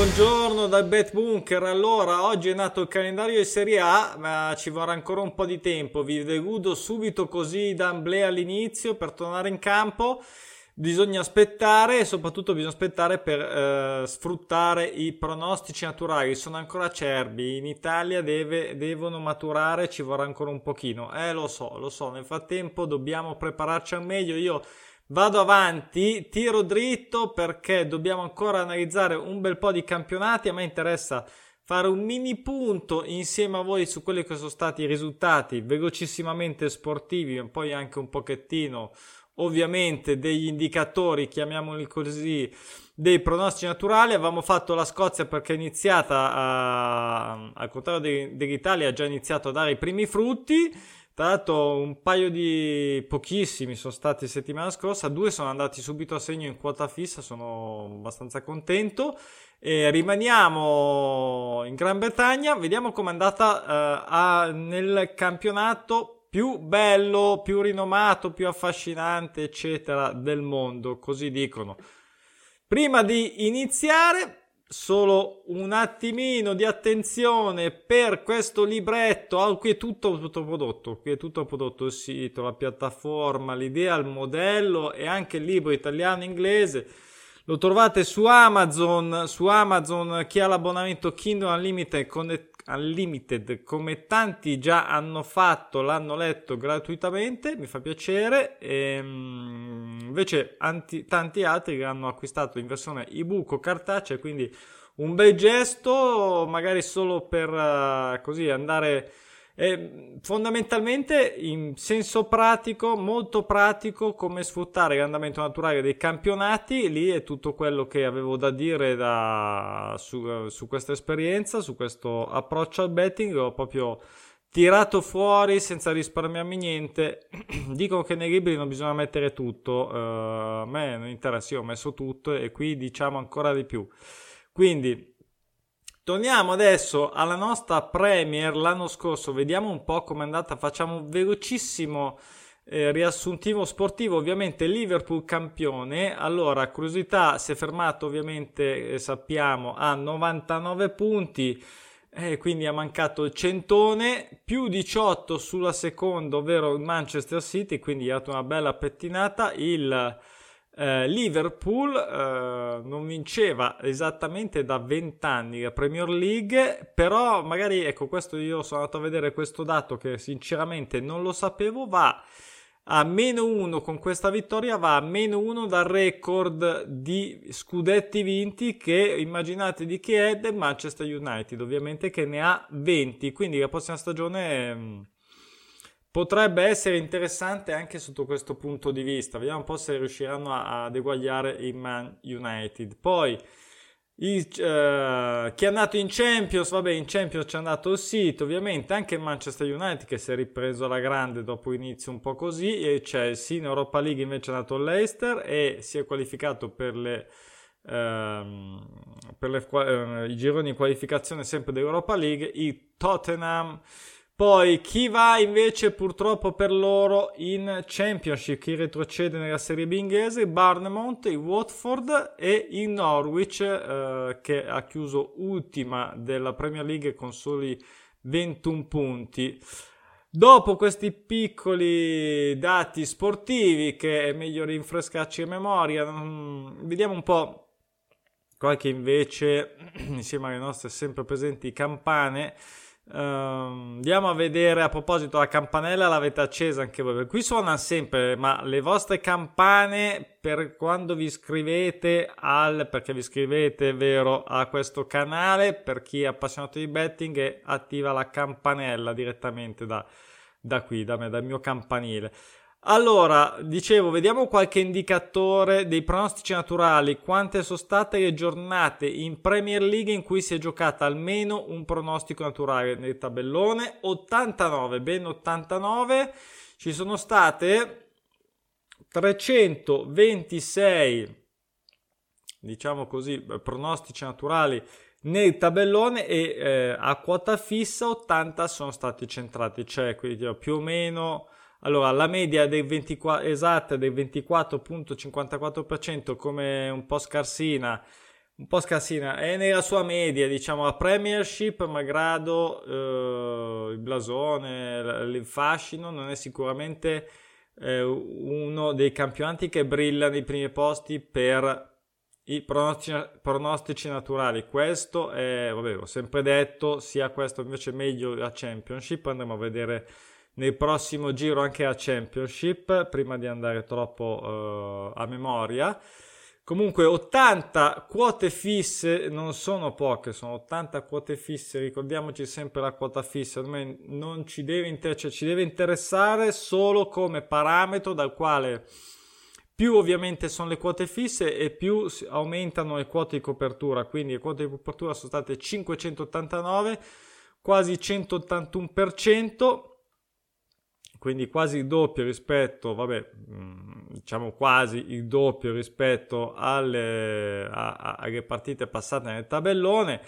buongiorno dal Bet Bunker. Allora, oggi è nato il calendario di Serie A, ma ci vorrà ancora un po' di tempo. Vi deludo subito così da Amblea all'inizio per tornare in campo. Bisogna aspettare e soprattutto bisogna aspettare per eh, sfruttare i pronostici naturali. Sono ancora acerbi. In Italia deve, devono maturare, ci vorrà ancora un pochino. Eh, lo so, lo so. Nel frattempo dobbiamo prepararci al meglio. Io Vado avanti, tiro dritto perché dobbiamo ancora analizzare un bel po' di campionati. A me interessa fare un mini punto insieme a voi su quelli che sono stati i risultati velocissimamente sportivi, e poi anche un pochettino ovviamente degli indicatori, chiamiamoli così, dei pronostici naturali. Avevamo fatto la Scozia perché è iniziata, a, al contrario dell'Italia, ha già iniziato a dare i primi frutti. Tra l'altro un paio di pochissimi sono stati settimana scorsa, due sono andati subito a segno in quota fissa, sono abbastanza contento. E rimaniamo in Gran Bretagna, vediamo com'è andata uh, a, nel campionato più bello, più rinomato, più affascinante, eccetera, del mondo, così dicono. Prima di iniziare, solo un attimino di attenzione per questo libretto. Ah, qui è tutto, tutto prodotto, qui è tutto prodotto il sito, la piattaforma, l'idea, il modello e anche il libro italiano inglese. Lo trovate su Amazon, su Amazon chi ha l'abbonamento Kindle Unlimited, Unlimited come tanti già hanno fatto, l'hanno letto gratuitamente, mi fa piacere. E, ehm, invece anti, tanti altri l'hanno acquistato in versione ebook o cartacea, quindi un bel gesto, magari solo per uh, così andare è fondamentalmente in senso pratico, molto pratico, come sfruttare l'andamento naturale dei campionati. Lì è tutto quello che avevo da dire da, su, su questa esperienza, su questo approccio al betting. L'ho proprio tirato fuori senza risparmiarmi niente. Dicono che nei libri non bisogna mettere tutto. Uh, a me non interessa, io ho messo tutto e qui diciamo ancora di più. Quindi Torniamo adesso alla nostra Premier l'anno scorso, vediamo un po' com'è andata, facciamo un velocissimo eh, riassuntivo sportivo, ovviamente Liverpool campione, allora curiosità si è fermato ovviamente eh, sappiamo a 99 punti, eh, quindi ha mancato il centone, più 18 sulla seconda, ovvero il Manchester City, quindi ha dato una bella pettinata, il eh, Liverpool eh, non vinceva esattamente da 20 anni la Premier League, però magari ecco questo io sono andato a vedere questo dato che sinceramente non lo sapevo, va a meno 1 con questa vittoria, va a meno 1 dal record di scudetti vinti che immaginate di chi è del Manchester United, ovviamente che ne ha 20, quindi la prossima stagione... Potrebbe essere interessante anche sotto questo punto di vista. Vediamo un po' se riusciranno ad eguagliare il Man United. Poi il, uh, chi è andato in Champions, vabbè, in Champions c'è andato il City, ovviamente anche il Manchester United che si è ripreso alla grande dopo inizio un po' così, e c'è il in Europa League invece è andato il Leicester e si è qualificato per le Uh, per le, uh, i gironi di qualificazione sempre dell'Europa League, il Tottenham poi chi va invece purtroppo per loro in Championship, chi retrocede nella Serie B inglese, Barnemont, il Watford e il Norwich eh, che ha chiuso ultima della Premier League con soli 21 punti. Dopo questi piccoli dati sportivi che è meglio rinfrescarci in memoria, mm, vediamo un po' qualche invece insieme alle nostre sempre presenti campane Uh, andiamo a vedere a proposito la campanella l'avete accesa anche voi. Qui suona sempre ma le vostre campane per quando vi iscrivete al perché vi iscrivete vero a questo canale per chi è appassionato di betting attiva la campanella direttamente da, da qui da me dal mio campanile allora, dicevo, vediamo qualche indicatore dei pronostici naturali. Quante sono state le giornate in Premier League in cui si è giocata almeno un pronostico naturale nel tabellone? 89, ben 89. Ci sono state 326, diciamo così, pronostici naturali nel tabellone e eh, a quota fissa 80 sono stati centrati, cioè quindi più o meno allora, la media del 24, esatta del 24.54% come un po' scarsina, un po' scarsina, è nella sua media, diciamo, la Premiership, malgrado eh, il blasone, il fascino, non è sicuramente eh, uno dei campionati che brilla nei primi posti per i pronostici, naturali. Questo è, vabbè, ho sempre detto, sia questo invece meglio la Championship, andremo a vedere nel prossimo giro anche la Championship, prima di andare troppo uh, a memoria. Comunque 80 quote fisse non sono poche, sono 80 quote fisse, ricordiamoci sempre la quota fissa, ormai non ci deve, inter- cioè ci deve interessare solo come parametro dal quale più ovviamente sono le quote fisse e più aumentano le quote di copertura, quindi le quote di copertura sono state 589, quasi 181%, quindi quasi il doppio rispetto, vabbè, mm, diciamo quasi il doppio rispetto alle, a, a, alle partite passate nel tabellone.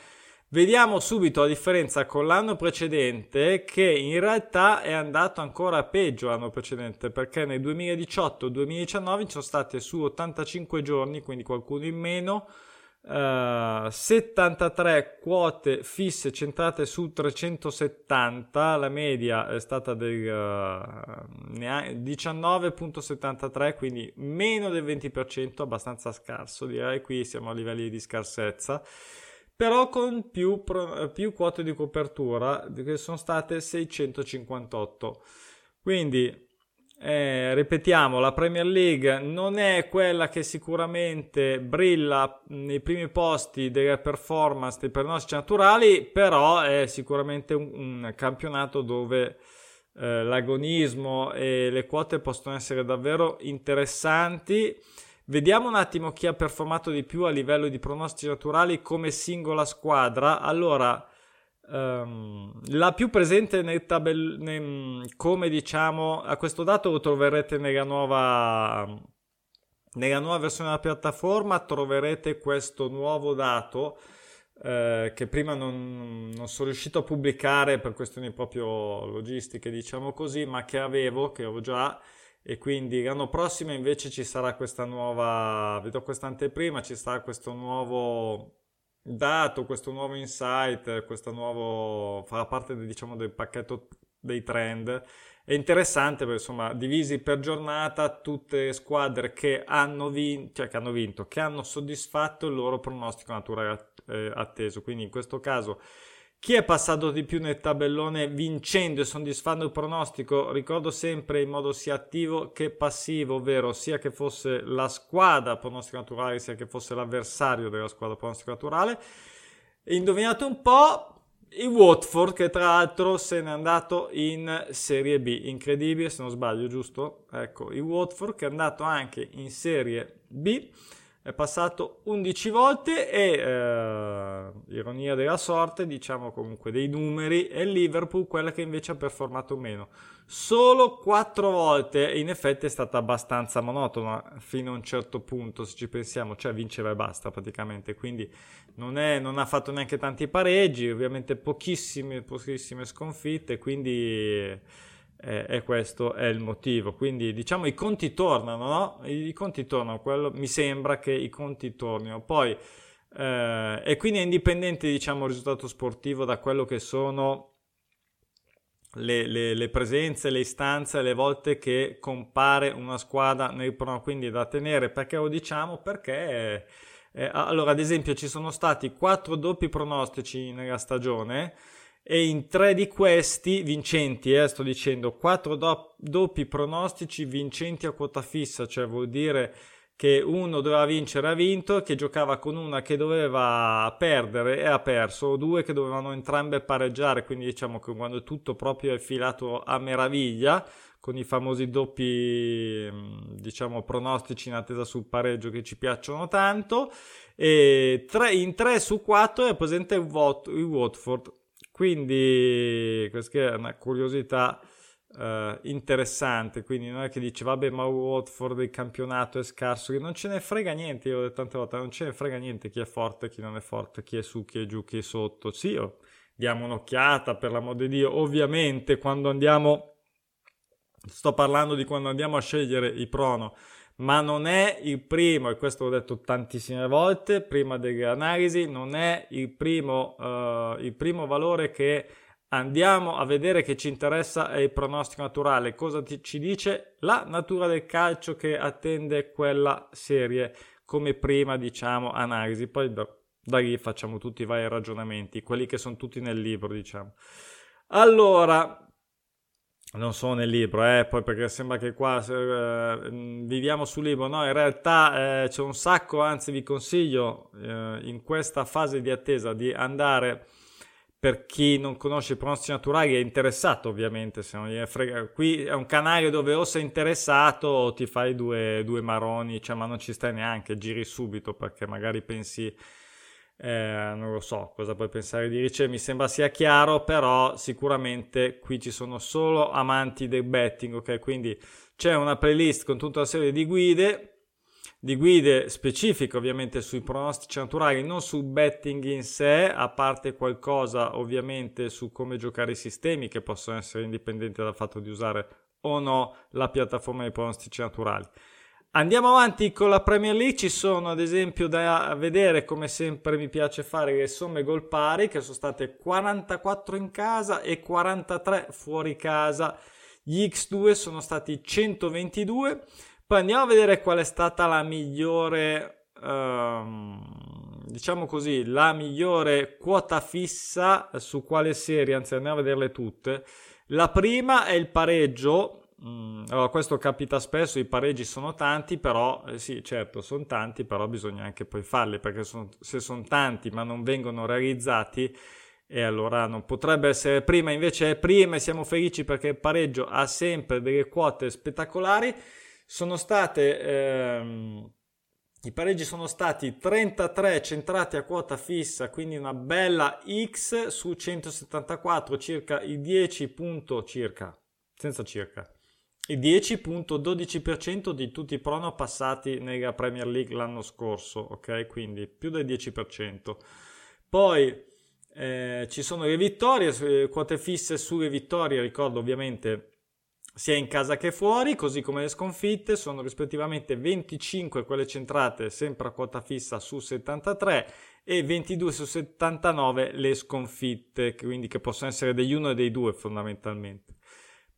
Vediamo subito la differenza con l'anno precedente che in realtà è andato ancora peggio l'anno precedente perché nel 2018-2019 ci sono state su 85 giorni, quindi qualcuno in meno, 73 eh, quote fisse centrate su 370, la media è stata del uh, 19.73, quindi meno del 20%, abbastanza scarso direi, qui siamo a livelli di scarsezza, però con più, più quote di copertura che sono state 658. Quindi eh, ripetiamo, la Premier League non è quella che sicuramente brilla nei primi posti delle performance dei pronostici naturali, però è sicuramente un, un campionato dove eh, l'agonismo e le quote possono essere davvero interessanti. Vediamo un attimo chi ha performato di più a livello di pronostici naturali come singola squadra. Allora, Um, la più presente nel tabell- nel, come diciamo a questo dato lo troverete nella nuova nella nuova versione della piattaforma. Troverete questo nuovo dato eh, che prima non, non, sono riuscito a pubblicare per questioni proprio logistiche diciamo così ma che avevo che ho già. E quindi l'anno prossimo invece ci sarà questa nuova vedo questa anteprima ci sarà questo nuovo dato questo nuovo insight, questo nuovo farà parte diciamo del pacchetto dei trend. È interessante perché insomma, divisi per giornata tutte le squadre che hanno vinto, cioè che hanno vinto, che hanno soddisfatto il loro pronostico naturale eh, atteso. Quindi in questo caso chi è passato di più nel tabellone vincendo e soddisfando il pronostico? Ricordo sempre in modo sia attivo che passivo, ovvero sia che fosse la squadra pronostico naturale sia che fosse l'avversario della squadra pronostico naturale. Indovinate un po' il Watford che tra l'altro se n'è andato in Serie B. Incredibile se non sbaglio, giusto? Ecco, il Watford che è andato anche in Serie B è passato 11 volte e, eh, ironia della sorte, diciamo comunque dei numeri, è Liverpool quella che invece ha performato meno. Solo 4 volte e in effetti è stata abbastanza monotona fino a un certo punto, se ci pensiamo, cioè vinceva e basta praticamente, quindi non, è, non ha fatto neanche tanti pareggi, ovviamente pochissime, pochissime sconfitte, quindi eh, e questo è il motivo. Quindi diciamo i conti tornano, no? I, conti tornano, quello, mi sembra che i conti tornino. Poi, eh, e quindi è indipendente diciamo il risultato sportivo da quello che sono le, le, le, presenze, le istanze, le volte che compare una squadra nel pro, quindi da tenere. Perché lo diciamo? Perché... Eh, allora, ad esempio, ci sono stati quattro doppi pronostici nella stagione e in tre di questi vincenti, eh, sto dicendo, quattro do- doppi pronostici vincenti a quota fissa, cioè vuol dire che uno doveva vincere ha vinto, che giocava con una che doveva perdere e ha perso, o due che dovevano entrambe pareggiare, quindi diciamo che quando tutto proprio è filato a meraviglia, con i famosi doppi diciamo pronostici in attesa sul pareggio che ci piacciono tanto e tre, in 3 su 4 è presente il Watford quindi questa è una curiosità uh, interessante. Quindi non è che dice, vabbè, ma Watford il campionato è scarso, che non ce ne frega niente. Io ho detto tante volte, non ce ne frega niente chi è forte, chi non è forte, chi è su, chi è giù, chi è sotto. Sì, oh, diamo un'occhiata per l'amor di Dio. Ovviamente, quando andiamo, sto parlando di quando andiamo a scegliere i prono ma non è il primo, e questo l'ho detto tantissime volte prima delle analisi, non è il primo, uh, il primo valore che andiamo a vedere che ci interessa è il pronostico naturale. Cosa ti, ci dice la natura del calcio che attende quella serie come prima, diciamo, analisi. Poi da, da lì facciamo tutti i vari ragionamenti, quelli che sono tutti nel libro, diciamo. Allora, non sono nel libro, eh, poi perché sembra che qua eh, viviamo sul libro, no, in realtà eh, c'è un sacco, anzi vi consiglio eh, in questa fase di attesa di andare per chi non conosce i pronostici naturali è interessato ovviamente, se non gli frega. qui è un canale dove o sei interessato o ti fai due, due maroni, cioè, ma non ci stai neanche, giri subito perché magari pensi eh, non lo so cosa puoi pensare di ricevere, mi sembra sia chiaro, però sicuramente qui ci sono solo amanti del betting, ok? Quindi c'è una playlist con tutta una serie di guide, di guide specifiche ovviamente sui pronostici naturali, non sul betting in sé, a parte qualcosa ovviamente su come giocare i sistemi che possono essere indipendenti dal fatto di usare o no la piattaforma dei pronostici naturali. Andiamo avanti con la Premier League, ci sono ad esempio da vedere come sempre mi piace fare le somme gol pari che sono state 44 in casa e 43 fuori casa, gli X2 sono stati 122, poi andiamo a vedere qual è stata la migliore, ehm, diciamo così, la migliore quota fissa su quale serie, anzi andiamo a vederle tutte, la prima è il pareggio Mm, allora, questo capita spesso, i pareggi sono tanti, però eh, sì, certo, sono tanti, però bisogna anche poi farli, perché sono, se sono tanti ma non vengono realizzati, e allora non potrebbe essere prima, invece è prima e siamo felici perché il pareggio ha sempre delle quote spettacolari. Sono state... Ehm, i pareggi sono stati 33 centrati a quota fissa, quindi una bella X su 174, circa il 10 punto circa, senza circa, il 10.12% di tutti i prono passati nella Premier League l'anno scorso, ok? Quindi più del 10%. Poi eh, ci sono le vittorie, quote fisse sulle vittorie, ricordo ovviamente sia in casa che fuori, così come le sconfitte, sono rispettivamente 25 quelle centrate sempre a quota fissa su 73 e 22 su 79 le sconfitte, quindi che possono essere degli uno e dei due fondamentalmente.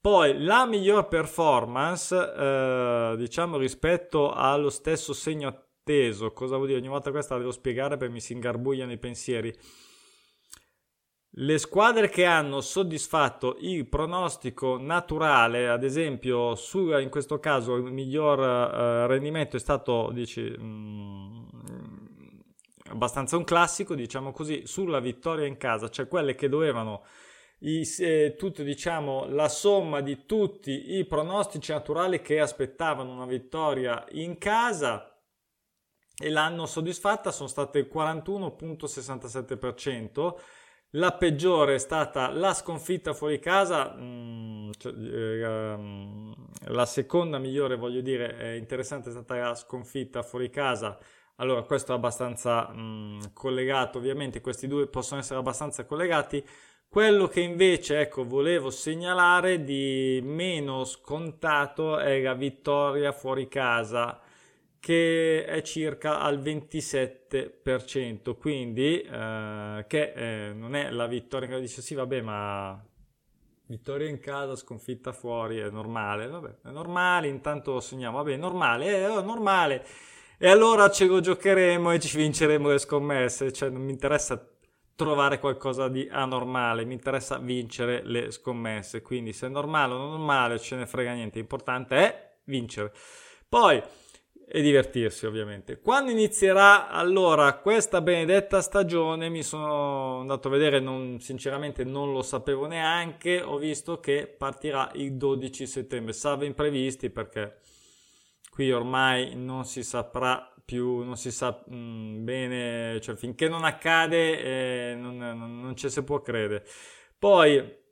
Poi la miglior performance, eh, diciamo rispetto allo stesso segno atteso, cosa vuol dire? Ogni volta questa la devo spiegare perché mi si ingarbugliano i pensieri. Le squadre che hanno soddisfatto il pronostico naturale, ad esempio, su, in questo caso il miglior uh, rendimento è stato, dici, mh, mm, abbastanza un classico, diciamo così, sulla vittoria in casa, cioè quelle che dovevano i, eh, tutto, diciamo, la somma di tutti i pronostici naturali che aspettavano una vittoria in casa e l'hanno soddisfatta sono state il 41.67%. La peggiore è stata la sconfitta fuori casa, mm, cioè, eh, la seconda migliore, voglio dire, è interessante è stata la sconfitta fuori casa. Allora, questo è abbastanza mm, collegato, ovviamente questi due possono essere abbastanza collegati. Quello che invece ecco, volevo segnalare di meno scontato è la vittoria fuori casa che è circa al 27%, quindi eh, che eh, non è la vittoria che dice sì vabbè ma vittoria in casa, sconfitta fuori è normale, vabbè è normale, intanto segniamo, vabbè è normale, è normale. E allora ce lo giocheremo e ci vinceremo le scommesse, cioè non mi interessa trovare qualcosa di anormale, mi interessa vincere le scommesse, quindi se è normale o non normale ce ne frega niente, l'importante è vincere. Poi e divertirsi ovviamente. Quando inizierà allora questa benedetta stagione mi sono andato a vedere, non, sinceramente non lo sapevo neanche, ho visto che partirà il 12 settembre, salvo imprevisti perché qui ormai non si saprà più non si sa mh, mm, bene, cioè finché non accade eh, non, non, non ci si può credere. Poi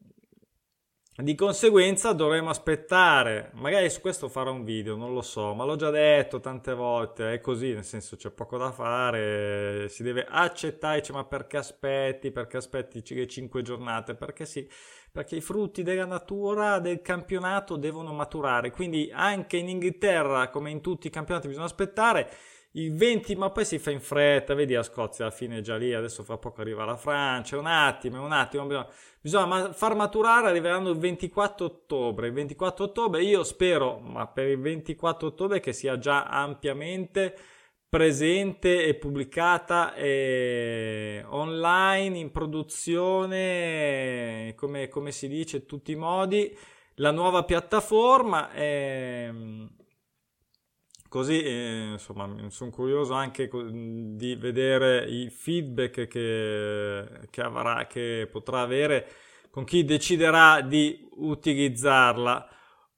di conseguenza dovremo aspettare, magari su questo farò un video, non lo so, ma l'ho già detto tante volte, è così, nel senso c'è poco da fare, si deve accettare, dice, ma perché aspetti, perché aspetti 5 giornate, perché sì, perché i frutti della natura del campionato devono maturare, quindi anche in Inghilterra, come in tutti i campionati, bisogna aspettare. Il 20, ma poi si fa in fretta, vedi la Scozia alla fine è già lì, adesso fra poco arriva la Francia, un attimo, un attimo, bisogna, bisogna far maturare arriveranno il 24 ottobre, il 24 ottobre io spero, ma per il 24 ottobre che sia già ampiamente presente e pubblicata e online in produzione come, come si dice in tutti i modi la nuova piattaforma e, Così, eh, insomma, sono curioso anche di vedere i feedback che, che, avrà, che potrà avere con chi deciderà di utilizzarla.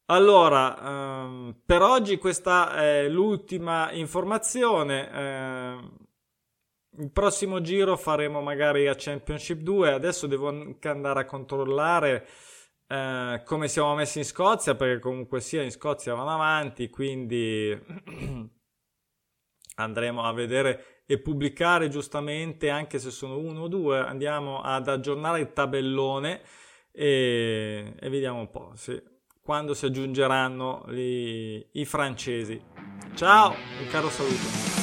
Allora, ehm, per oggi questa è l'ultima informazione. Eh, il prossimo giro faremo magari a Championship 2. Adesso devo anche andare a controllare eh, come siamo messi in Scozia, perché comunque sia in Scozia vanno avanti, quindi andremo a vedere e pubblicare giustamente, anche se sono uno o due, andiamo ad aggiornare il tabellone e, e vediamo un po' se, quando si aggiungeranno i, i francesi. Ciao, un caro saluto.